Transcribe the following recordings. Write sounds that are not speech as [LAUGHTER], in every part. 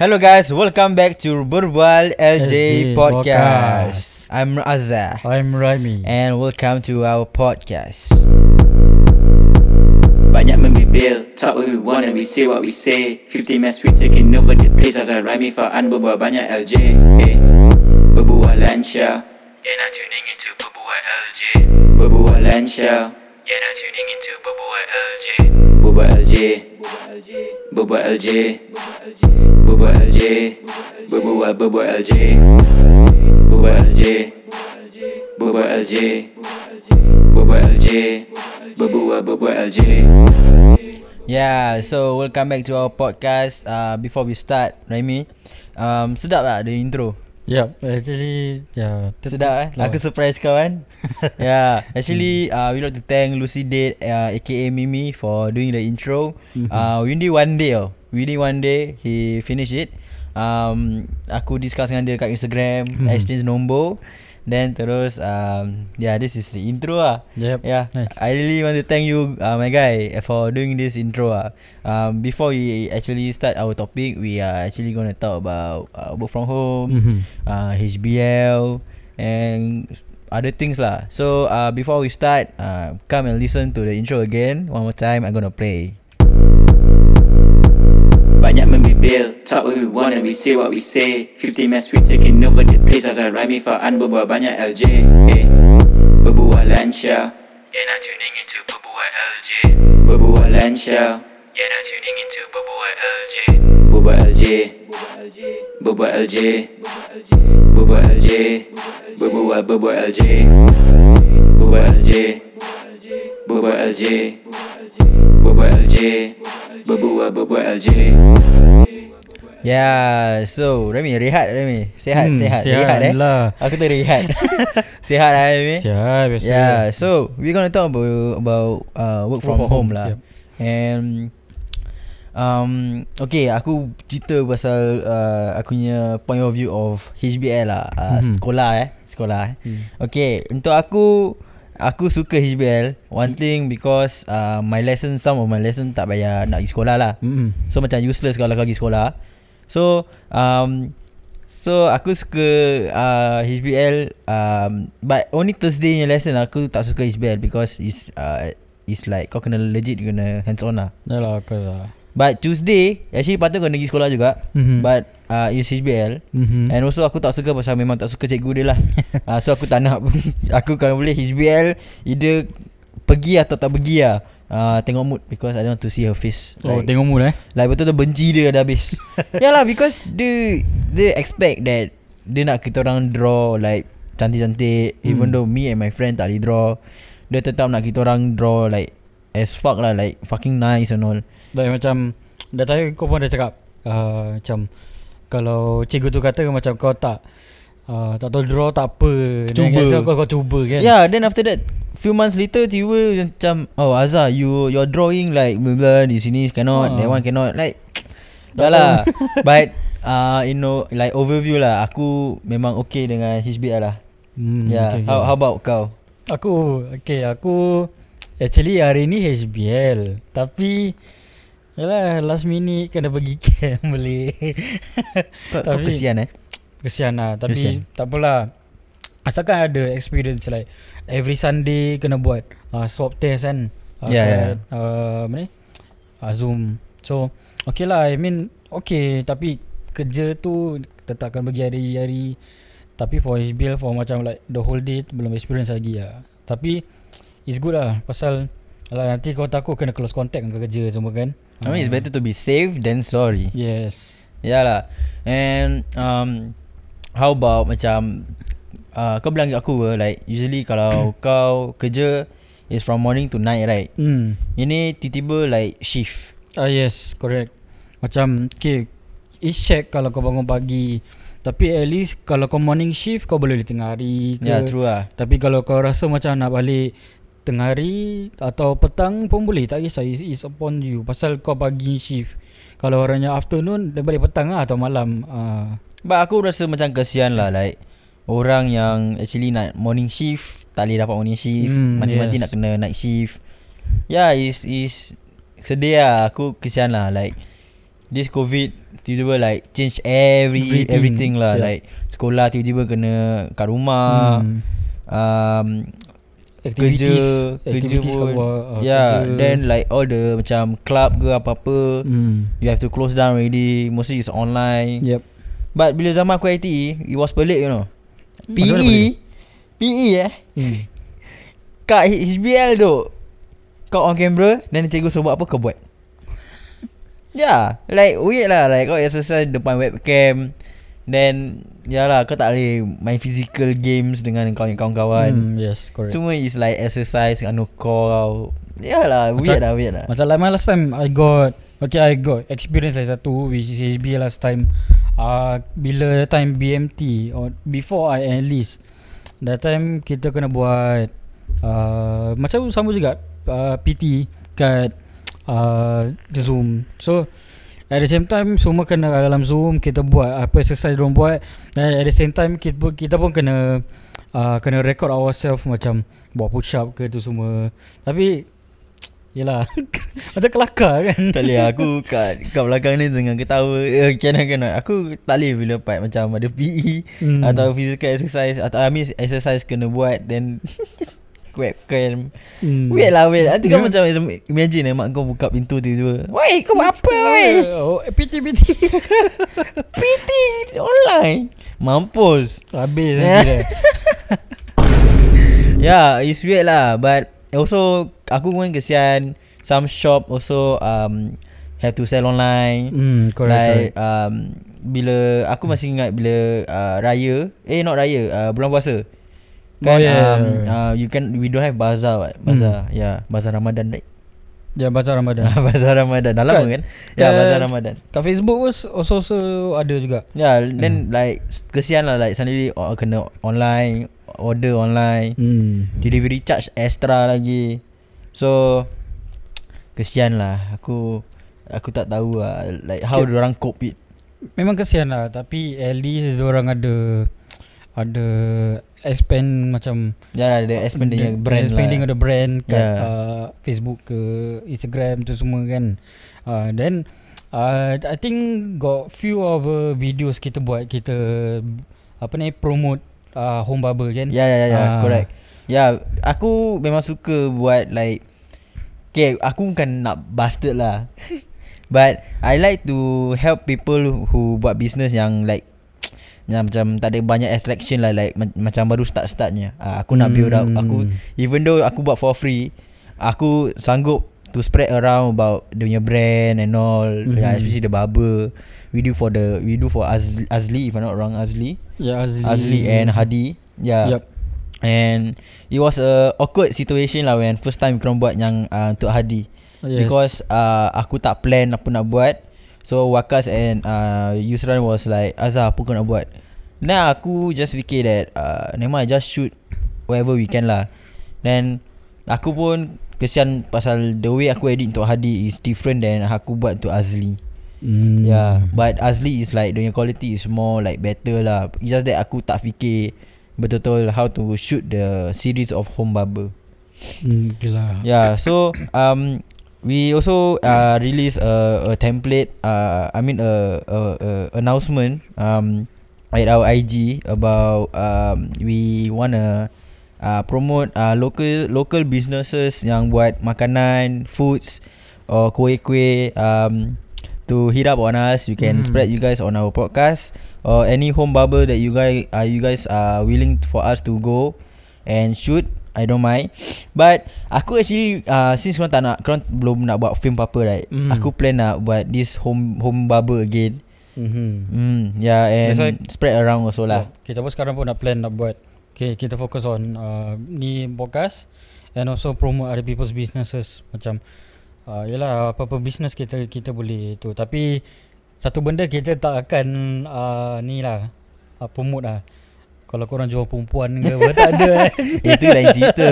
Hello guys, welcome back to Berbual LJ LJ Podcast. I'm Azza I'm Raimi. and welcome to our podcast. Banyak membibil Talk what we want and we say what we say. 50 mess we taking over the place. As I rhyme Faan berbual banyak LJ hey. Berbual Lancia Yeah now tuning into Berbual LJ Berbual Lancia Yeah now tuning into Berbual LJ Berbual LJ Berbual LJ Berbual LJ Berbual Berbual LJ Berbual LJ Berbual LJ Berbual LJ Berbual Berbual LJ Yeah, so welcome back to our podcast. Uh, before we start, Remy, um, sedap tak the intro? Yep, actually yeah. tet- Sedap eh? Aku surprise kau kan? [LAUGHS] yeah, actually uh, we like to thank Lucy Date, uh, aka Mimi for doing the intro. Mhm. Uh, within one day oh. Within one day, he finish it. Um, aku discuss dengan dia kat Instagram, Mhm. exchange nombor. Then terus um, yeah, this is the intro ah. Yep. Yeah, Nice. I really want to thank you, uh, my guy, for doing this intro. Ah, um, before we actually start our topic, we are actually gonna talk about uh, work from home, Mhm. uh, HBL, and other things lah. So uh, before we start, uh, come and listen to the intro again. One more time, I'm gonna play. Banyak membibil Talk what we want and we say what we say 50 mess we taking over the place As I rhyme Faan berbual banyak LJ hey. Berbual Lancia Yeah now tuning into Berbual LJ Berbual Lancia Yeah now tuning into Berbual LJ Berbual LJ Berbual LJ Berbual LJ Berbual Berbual LJ Berbual LJ Berbual LJ Berbual LJ LJ Yeah, so Remy rehat Remy, sehat Hmm, sehat, sihat, rehat eh. Alhamdulillah. Aku tu rehat. [LAUGHS] sehat lah Remy. Siap, biasa. Yeah, so we're gonna talk about about uh, work from home lah. Yep. And um okay, aku cerita pasal uh, aku punya point of view of HBL lah, uh, Mhm. sekolah eh, sekolah eh. Hmm. Okay, untuk aku aku suka HBL. One thing because uh, my lesson some of my lesson tak payah nak pergi sekolah lah. Mm-mm. So macam useless kalau kau pergi sekolah. So um So aku suka uh, HBL um, But only Thursday punya lesson aku tak suka HBL Because it's uh, It's like kau kena legit kena hands on lah lah, aku lah. But Tuesday Actually patut kau pergi sekolah juga. Mhm. But uh, it's HBL Mhm. And also aku tak suka pasal memang tak suka cikgu dia lah. Uh, [LAUGHS] So aku tak nak [LAUGHS] Aku kalau boleh HBL Either Pergi atau tak pergi lah. Uh, Tengok mood Because I don't want to see her face. Oh, like, tengok mood eh. Like betul-betul benci dia dah habis. [LAUGHS] Yalah because Dia Dia expect that Dia nak kita orang draw Like Cantik-cantik. Hmm. Even though me and my friend tak boleh draw Dia tetap nak kita orang draw Like As fuck lah Like fucking nice and all Like macam dah tahu kau pun dah cakap uh, macam kalau cikgu tu kata macam kau tak uh, tak tahu draw tak apa. Cuba. so kau kau cuba kan. Yeah then after that Few months later Tiba macam Oh Azhar You Your drawing like blah, blah, Di sini cannot Ah. That one cannot Like Dah lah [LAUGHS] But uh, You know Like overview lah Aku memang okay dengan HBL lah Hmm, Yeah okay, okay. how, how about kau Aku Okay aku Actually hari ni HBL Tapi Yalah last minute Kena pergi camp [LAUGHS] balik Kau, kau Tapi- kesian eh? Kesian lah Tapi Kesian. tak apalah. Asalkan ada experience like Every Sunday kena buat uh, Swab test kan. Uh, Yeah, kat, yeah. Uh, Apa ni? Uh, Zoom. So Okay lah I mean Okay Tapi Kerja tu Tetap akan pergi hari-hari. Tapi for HBL For macam like The whole day Belum experience lagi lah. Tapi It's good lah Pasal Alah nanti kau takut Kena close contact Dengan kerja semua kan I mean it's better to be safe than sorry. Yes. Ya lah And um, How about macam uh, Kau bilang kat aku ke Like usually kalau [CLEARS THROAT] kau kerja Is from morning to night right? Hmm. Ini tiba-tiba like shift. Ah yes, correct. Macam okay, it's check kalau kau bangun pagi. Tapi at least kalau kau morning shift kau boleh di tengah hari ke. Ya yeah, true lah. Tapi kalau kau rasa macam nak balik tengah hari atau petang pun boleh. Tak kisah it's, it's upon you. Pasal kau pagi shift. Kalau orangnya afternoon dia balik petang lah atau malam. Ah. But aku rasa macam kesian lah Like Orang yang actually nak morning shift Tak boleh dapat morning shift Hmm, Mati-mati yes. nak kena night shift Yeah is is Sedih lah Aku kesian lah Like This COVID tiba-tiba like change every Everything. everything, lah Yeah. like sekolah tiba-tiba kena kat rumah Hmm. um Activities kerja- kerja Activities kat pun. uh, yeah kerja. then like all the macam club ke apa-apa hmm. you have to close down already. Mostly it's online. Yep but bila zaman aku ITE it was pelik you know. Mana PE PE eh. Hmm. [LAUGHS] kat HBL tu kau on camera then cikgu suruh buat apa? Kau buat. [LAUGHS] Yeah Like weird lah. Like kau exercise depan webcam Then Ya lah kau tak boleh Main physical games Dengan kawan-kawan. Hmm, Yes correct. Semua is like exercise Anu kau. Ya lah Macam- Weird lah weird lah. Macam like my last time I got Okay I got experience like satu Which is HB last time. Uh, Bila time BMT Or before I enlist That time kita kena buat uh, Macam sama juga uh, PT Kat uh, Zoom. So At the same time Semua kena dalam Zoom Kita buat Apa exercise diorang buat. Dan at the same time Kita, kita pun kena uh, Kena record ourselves Macam Buat push up ke tu semua. Tapi [TSK] Yelah [LAUGHS] Macam kelakar kan? Tak boleh aku kat Kat belakang ni Tengah ketawa. Eh, Cannot cannot Aku tak boleh bila part Macam ada PE Hmm. Atau physical exercise Atau I mean exercise kena buat Then [LAUGHS] Webcam. Hmm. Weird lah weird. Nanti kau Yeah. macam Imagine eh Mak kau buka pintu tiba-tiba Woi kau buat apa weh? Oh, PT PT [LAUGHS] PT online. Mampus. Habis Yeah. [LAUGHS] nanti dah. Yeah it's weird lah But Also Aku pun kesian. Some shop also um, Have to sell online. Hmm correct, Like correct. um, Bila Aku masih ingat bila uh, Raya. Eh not raya uh, Bulan puasa Kan Oh, yeah, um, yeah, yeah. Uh, You can We don't have bazaar what? Bazaar hmm. Yeah Bazaar Ramadan right? Ya Bazar Ramadan. [LAUGHS] Bazar Ramadan. Dah lama Kan- kan? Ya kan- Bazar Ramadan. Kat Facebook pun also, also ada juga. Ya yeah, Then like Kesian lah like Suddenly oh, Kena online Order online. Hmm. Delivery charge extra lagi. So Kesian lah. Aku Aku tak tahu lah Like how Okay. orang cope it. Memang kesian lah Tapi at least orang ada Ada Expand macam Ya lah Dia expand dia brand Expanding lah ada brand Kat Yeah. uh, Facebook ke Instagram tu semua kan. Uh, Then uh, I think Got few of uh, videos kita buat Kita Apa ni Promote uh, Home Barber kan. Ya ya ya, ya Ah. Correct. Ya Aku memang suka buat like Okay Aku bukan nak bastard lah. [LAUGHS] But I like to help people who buat business yang like yang macam tak ada banyak attraction lah like ma- macam baru start-startnya. Uh, aku nak build up aku Hmm. even though aku buat for free, aku sanggup to spread around about dia punya brand and all, mm-hmm. yeah, Mhm. especially the barber. We do for the we do for Azli, Azli if I'm not wrong Azli. Ya Azli Azli and Hadi. Yeah. Yup And it was a awkward situation lah when first time kita buat yang uh, untuk Hadi. yes. Because uh, aku tak plan apa nak buat. So Wakas and uh, Yusran was like Azhar apa kau nak buat? Then aku just fikir that uh, Never mind just shoot Whatever we can lah. Then Aku pun Kesian pasal The way aku edit untuk Hadi Is different than Aku buat untuk Azli. Hmm. Yeah But Azli is like The quality is more like better lah. It's just that aku tak fikir Betul-betul How to shoot the Series of Home Barber. Gila Yeah, so um, we also uh, release a, a template. Uh, I mean a, a, a announcement um, at our IG about um, we wanna uh, promote uh, local local businesses yang buat makanan, foods or kuih-kuih um, to hit up on us. You can Mhm. spread you guys on our podcast or any home barber that you guys uh, you guys are willing for us to go and shoot. I don't mind. But Aku actually uh, Since korang tak nak Korang belum nak buat film apa-apa right? Mm. Aku plan nak buat This home home barber again. Mm-hmm. Hmm Yeah and That's why- Spread around also lah. Kita pun sekarang pun nak plan nak buat. Okay kita fokus on uh, Ni podcast And also promote other people's businesses. Macam uh, Yelah apa-apa business kita kita boleh tu. Tapi Satu benda kita tak akan uh, Ni lah uh, Promote lah Kalau korang jual perempuan ke apa Tak ada eh [LAUGHS] Itu lain cerita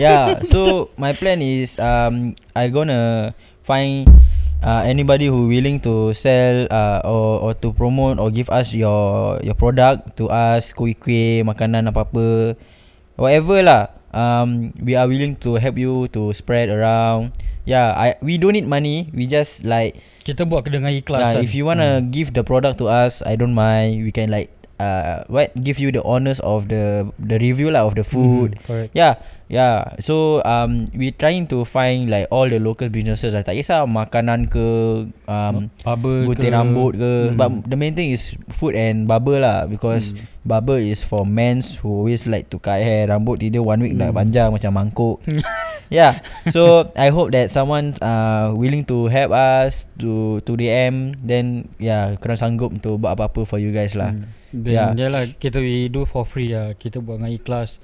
Yeah So My plan is um, I gonna Find uh, Anybody who willing to sell uh, or, or to promote Or give us your Your product To us Kuih-kuih Makanan apa-apa Whatever lah um we are willing to help you to spread around. Yeah, I we don't need money. We just like Kita buat dengan ikhlas yeah, kan. if you wanna give the product to us, I don't mind. We can like uh what give you the honors of the the review lah of the food. Mhm, correct. Yeah, yeah. So um, we trying to find like all the local businesses. lah. Tak kisah makanan ke, um, Barber gunting ke. rambut ke. Hmm. But the main thing is food and barber lah because Hmm. barber is for men who always like to cut hair. Rambut dia one week dah Hmm. panjang macam mangkuk. [LAUGHS] yeah. So I hope that someone uh willing to help us to to DM. Then yeah, korang sanggup untuk buat apa-apa for you guys lah. Hmm. Then Yeah. yeah. lah kita we do for free lah. Kita buat dengan ikhlas.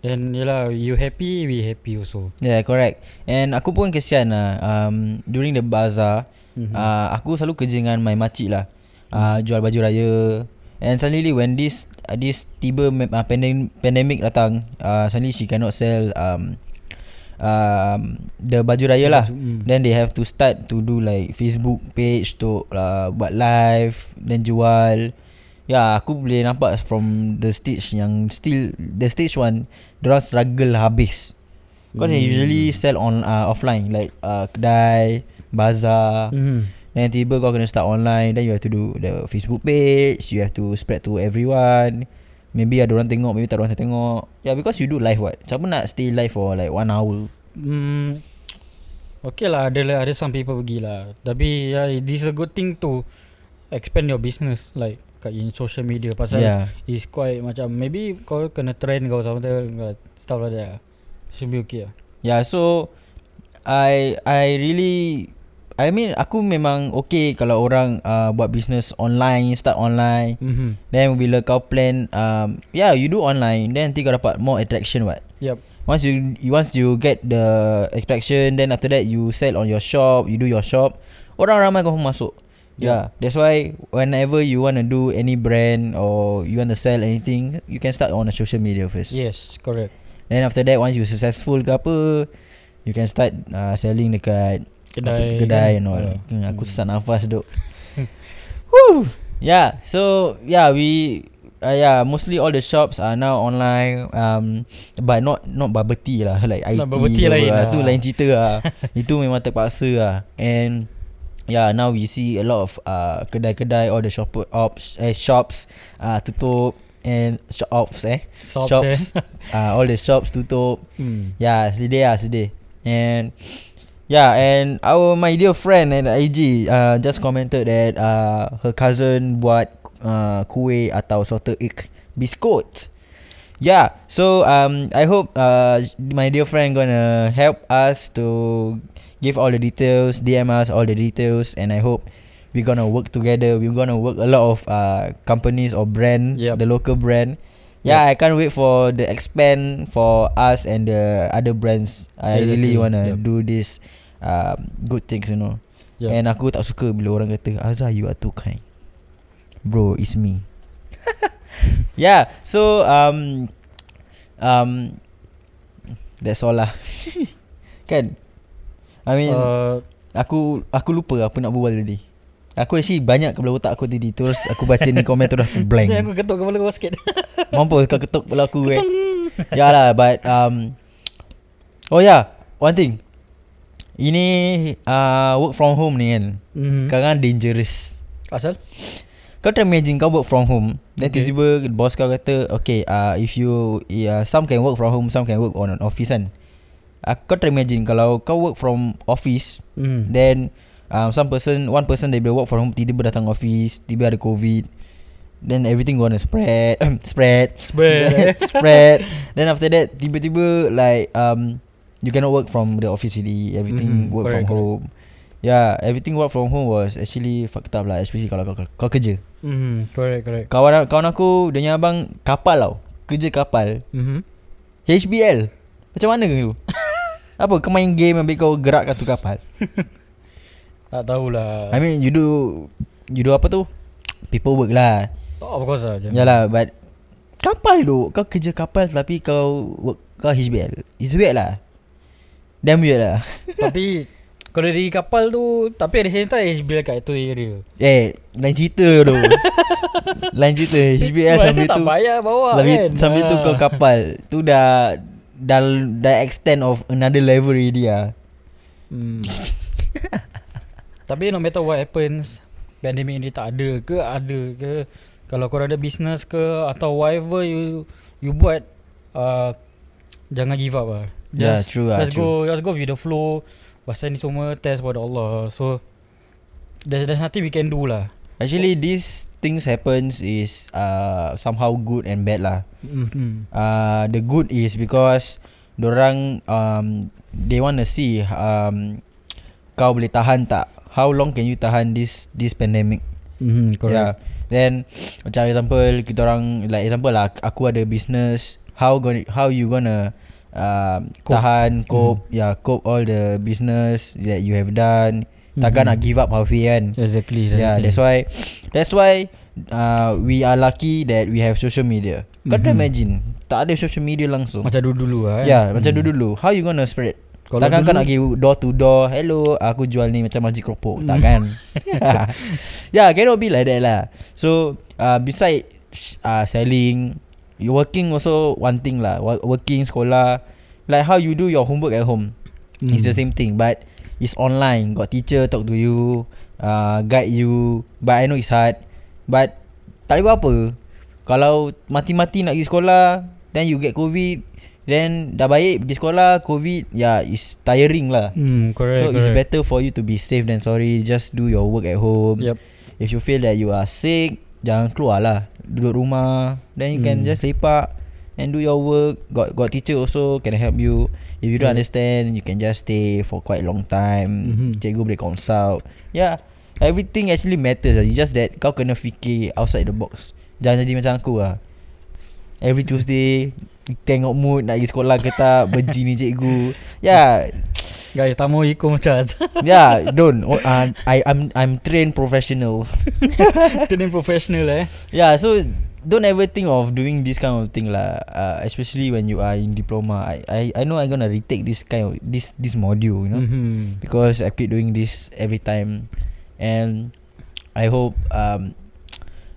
Then yalah you happy we happy also. Yeah, correct. And aku pun kesian lah. Um, during the bazaar, Mhm. uh, aku selalu kerja dengan my makcik lah. Uh, jual baju raya. And suddenly when this uh, this tiba uh, pandemic, pandemic datang, uh, suddenly she cannot sell um, um, the baju raya lah. Hmm. Then they have to start to do like Facebook page to uh, buat live then jual. Ya, yeah, aku boleh nampak from the stage yang still the stage one, dorang struggle habis. They Hmm. usually sell on uh, offline like uh, kedai, bazar. Mhm. Then tiba kau kena start online Then you have to do the Facebook page You have to spread to everyone Maybe ada orang tengok Maybe tak ada orang tengok Yeah because you do live what Siapa nak stay live for like one hour Hmm. Okay lah ada lah ada some people pergi lah. Tapi yeah, this is a good thing to expand your business like kat in social media pasal yeah. Is quite macam maybe kau kena trend kau something like stuff like that. Should be okay lah. Yeah so I I really I mean aku memang okay kalau orang uh, buat business online start online Mhm. then bila kau plan um yeah you do online then nanti kau dapat more attraction what Yep. once you, you once you get the attraction then after that you sell on your shop you do your shop orang ramai kau masuk yeah that's why whenever you want to do any brand or you want to sell anything you can start on a social media first Yes, correct. then after that once you successful ke apa you can start uh, selling dekat Kedai kedai kan? and all Ah. hmm, aku Hmm. sesak nafas duk [LAUGHS] Woo! Yeah, so yeah, we uh, yeah, mostly all the shops are now online um but not not bubble tea lah like IT. Not bubble tea lain apa. lah. Tu lain cerita lah. [LAUGHS] Itu memang terpaksa lah. And yeah, now we see a lot of uh kedai-kedai all the shop ops eh shops uh tutup and shops eh Shops, shops [LAUGHS] eh. uh, all the shops tutup Hmm. Yeah, sedih lah sedih. And yeah, and our my dear friend at IG uh, just commented that uh, her cousin buat uh, kuih atau salted egg biscuit. Yeah, so um, I hope uh, my dear friend gonna help us to give all the details, DM us all the details, and I hope we're gonna work together. We're gonna work a lot of uh, companies or brand, Yup. the local brand. Yeah, I can't wait for the expand for us and the other brands. I really Exactly, wanna yup. do this um, good things, you know. Yeah. And aku tak suka bila orang kata Azhar you are too kind Bro it's me [LAUGHS] Yeah So um Um That's all lah [LAUGHS] Kan I mean uh, Aku Aku lupa apa nak berbual tadi. Aku actually banyak kepala otak aku tadi. Terus aku baca ni komen terus [LAUGHS] aku blank. Aku ketuk kepala kau sikit. [LAUGHS] Mampus kau ketuk kepala aku eh. [LAUGHS] Ya lah but um, Oh yeah One thing. Ini uh, Work from home ni kan. Mhm. Sekarang dangerous. Asal? Kau try imagine kau work from home Then Okay. tiba-tiba bos kau kata Okay uh, if you uh, Some can work from home Some can work on an office kan uh, Kau try imagine Kalau kau work from office Hmm. Then um, Some person One person boleh work from home Tiba-tiba datang office Tiba ada covid Then everything gonna [CLEARS THROAT] spread Spread. Spread. [LAUGHS] Spread. Then after that Tiba-tiba like um, You cannot work from the office really. Everything Mhm, work correct, from home. Yeah Everything work from home was actually Fucked up lah Especially kalau kau, kau kerja. Hmm, correct, correct. Kawan kawan aku Dia punya abang Kapal tau. Kerja kapal. Mhm. HBL Macam mana tu [LAUGHS] Apa kau main game Ambil kau gerakkan tu kapal [LAUGHS] Tak tahulah. I mean you do You do apa tu People work lah Oh, of course lah. Yalah but Kapal tu Kau kerja kapal Tapi kau work Kau HBL It's weird lah Damn weird lah [LAUGHS] Tapi kalau dari kapal tu tapi ada time HBL kat itu area. Eh Lain cerita tu [LAUGHS] Lain cerita HBL sambil tak tu bayar bawa Lebih kan. sambil tu Ah. kau kapal Tu dah dah dah extend of another level already ah. hmm. [LAUGHS] Tapi no matter what happens Pandemic ni tak ada ke Ada ke Kalau korang ada business ke Atau whatever you You buat uh, Jangan give up lah Yeah, Just- true lah, Let's true. go Let's go with the flow Pasal ni semua Test pada Allah So There's, there's nothing we can do lah Actually these things happens is uh somehow good and bad lah. mm-hmm. Uh the good is because orang um they want to see um kau boleh tahan tak? How long can you tahan this this pandemic? Mm-hmm, correct Yeah. Then macam example kita orang like example lah aku ada business how gonna how you gonna uh, Cope. tahan cope yeah cope all the business that you have done takkan Mhm. nak give up halfway kan Exactly, exactly. Yeah, that's why that's why uh, we are lucky that we have social media. Kau mm-hmm. Mhm. imagine tak ada social media langsung. Macam dulu-dulu lah Ya, kan yeah, macam Hmm. dulu-dulu. How you gonna spread? Kalau Takkan kau nak pergi door to door Hello Aku jual ni macam majik keropok Mm. Takkan Yeah cannot be like that lah So uh, Beside uh, Selling You working also One thing lah Wo- Working sekolah Like how you do your homework at home Mm. It's the same thing But It's online. Got teacher talk to you uh, Guide you. But I know it's hard. But Tak boleh apa. Kalau Mati-mati nak pergi sekolah Then you get covid Then dah baik pergi sekolah Covid Yeah it's tiring lah. Hmm, correct, So correct. it's better for you to be safe than sorry Just do your work at home. Yep. If you feel that you are sick Jangan keluar lah. Duduk rumah Then you can Hmm. just lepak And do your work. Got got teacher also Can help you If you don't Yeah. understand You can just stay For quite a long time Mhm. Cikgu boleh consult Yeah Everything actually matters lah. It's just that Kau kena fikir Outside the box Jangan jadi macam aku lah Every Tuesday Tengok mood Nak pergi sekolah ke tak [LAUGHS] Benci ni cikgu Yeah Guys, tak mau ikut macam Yeah, don't. Oh, uh, I I'm I'm trained professional. [LAUGHS] Training professional eh Yeah, so don't ever think of doing this kind of thing lah. Uh, especially when you are in diploma. I I I know I'm gonna retake this kind of this this module, you know, mm-hmm. because I keep doing this every time, and I hope um,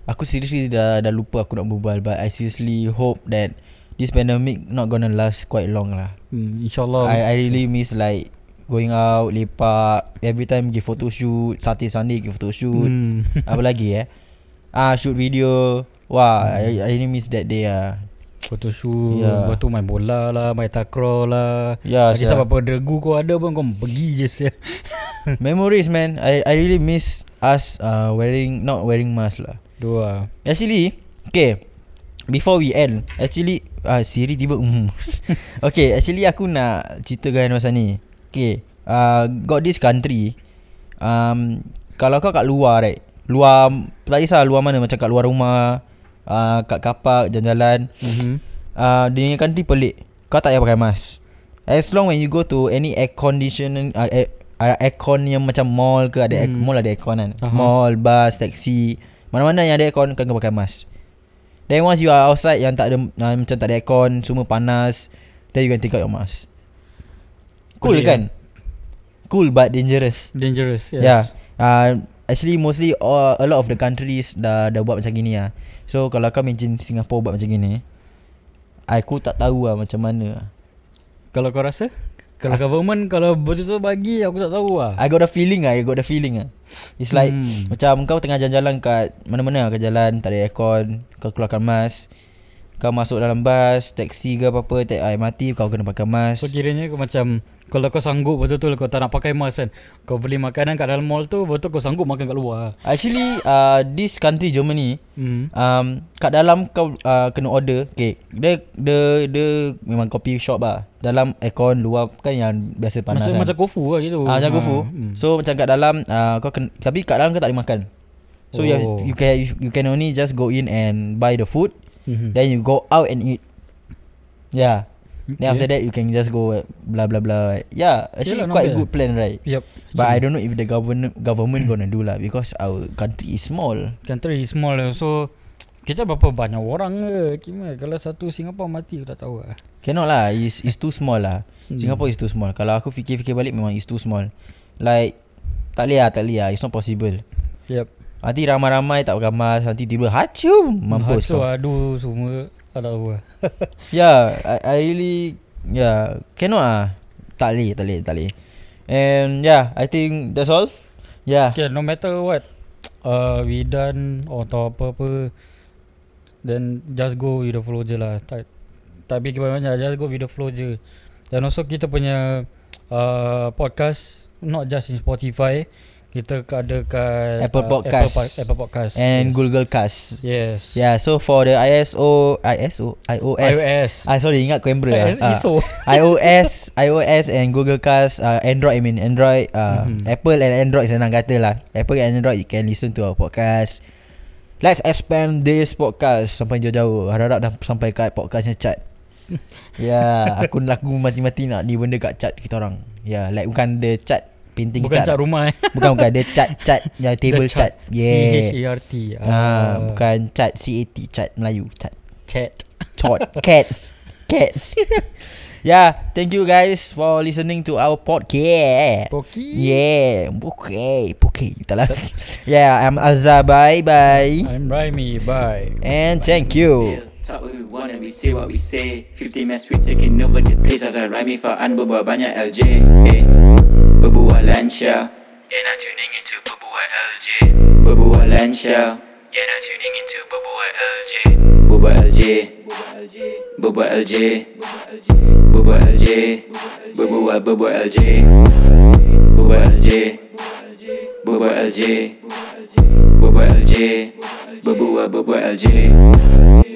aku seriously dah dah lupa aku nak berbual, but I seriously hope that this pandemic not gonna last quite long lah. hmm, InsyaAllah I I really miss like going out lepak every time give photo shoot Saturday Sunday give photo shoot hmm. apa lagi eh [LAUGHS] ah shoot video wah I, I really miss that day ah. Photoshoot Yeah. Lepas tu main bola lah Main takraw lah. Yeah Lagi sia. sampai apa regu kau ada pun Kau pergi je sia. [LAUGHS] Memories man. I I really miss us uh, wearing not wearing mask lah. Dua. Actually okay. Before we end actually ah Siri tiba mm. [LAUGHS] okay actually aku nak ceritakan pasal ni. Okay uh, got this country um, kalau kau kat luar right? Luar tak kisah luar mana macam kat luar rumah uh, kat kapak jalan-jalan mm-hmm. uh, dia punya country pelik kau tak payah pakai mask as long when you go to any air conditioning uh, air, uh, aircon yang macam mall ke ada hmm. Hmm. mall ada aircon kan Aha. mall bus taxi mana-mana yang ada aircon kau kena pakai mask then once you are outside yang tak ada uh, macam tak ada aircon semua panas then you can take out your mask cool Pelik, kan cool but dangerous Dangerous yes. Yeah. Uh, actually mostly all, a lot of the countries dah dah buat macam gini lah. So kalau kau imagine Singapore buat macam gini, aku tak tahu lah macam mana. Kalau kau rasa Kalau Ah. government Kalau betul-betul bagi Aku tak tahu lah I got the feeling lah, I got the feeling lah. It's like hmm. macam kau tengah jalan-jalan kat mana-mana lah kau jalan, tak ada aircon, kau keluarkan mask. Kau masuk dalam bus, taxi ke apa-apa, tak MRT kau kena pakai So mask. kiranya kau macam Kalau kau sanggup betul-betul Kau tak nak pakai mask kan Kau beli makanan kat dalam mall tu Betul kau sanggup makan kat luar Actually uh, this country Germany hmm. um, kat dalam kau uh, kena order okay. Dia dia dia memang coffee shop lah dalam aircon luar kan yang biasa panas Macam kan? macam kofu lah gitu. Ah macam Ha, gofu hmm. so macam kat dalam uh, kau kena tapi kat dalam kau tak boleh makan? So you, have, Oh. you can you can only just go in and buy the food Mhm. then you go out and eat. Yeah then Okay. after that you can just go blah blah blah. Yeah actually not quite bad. good plan right? Yep but I don't know if the government government gonna do lah because our country is small. Country is small. So Kita berapa banyak orang ke? Kima Kalau satu Singapore mati Aku tak tahu lah. Cannot lah It's, it's too small lah. Hmm. Singapore is too small. Kalau aku fikir-fikir balik Memang it's too small. Like Tak boleh lah Tak boleh lah. It's not possible. Yep Nanti ramai-ramai tak mask Nanti tiba Hacum Mampus Hacu kau. aduh semua Tak tahu Yeah I, I really yeah, cannot ah. Tak boleh, tak boleh, tak boleh. And yeah, I think that's all. Yeah. Okay no matter what [TSK] uh, We done Atau apa-apa Then just go with the flow je lah Tak tak fikir banyak Just go with the flow je Dan also kita punya uh, Podcast Not just in Spotify Kita ada kat Apple uh, Podcast. Apple, Apple Podcast And yes. Google Cast. Yes Yeah, so for the ISO, ISO, iOS. iOS Ah, sorry, ingat Canberra. Eh, Ah. ISO iOS, iOS and Google Cast, uh, Android I mean Android, uh, Mhm. Apple and Android senang kata lah. Apple and Android you can listen to our podcast. Let's expand this podcast sampai jauh-jauh. Harap-harap dah sampai kat podcastnya chat. [LAUGHS] ya, yeah, aku aku mati-mati nak ni benda kat chat kita orang. Ya, yeah, like bukan the chat painting Bukan chat. cat rumah eh [LAUGHS] bukan bukan dia chat chat yang table The chat. Yeah. C-H-A-R-T Ah, bukan chat CAT chat Melayu chat. Chat Chot cat cat. [LAUGHS] yeah, thank you guys for listening to our podcast. Poki Yeah, okay, okay, tak lah. yeah, I'm Azza. Bye bye, I'm Raimi Bye and thank you. Talk what we want and we say what we say 50 man we taking over the place As I rhyming for an berbual banyak LJ eh. Berbual Lancia Yeah now tuning into Berbual LJ Berbual Lancia Yeah now tuning into Berbual LJ Berbual LJ Berbual LJ Berbual LJ Berbual LJ Berbual LJ Berbual LJ Berbual LJ Berbual LJ Berbual LJ Berbual LJ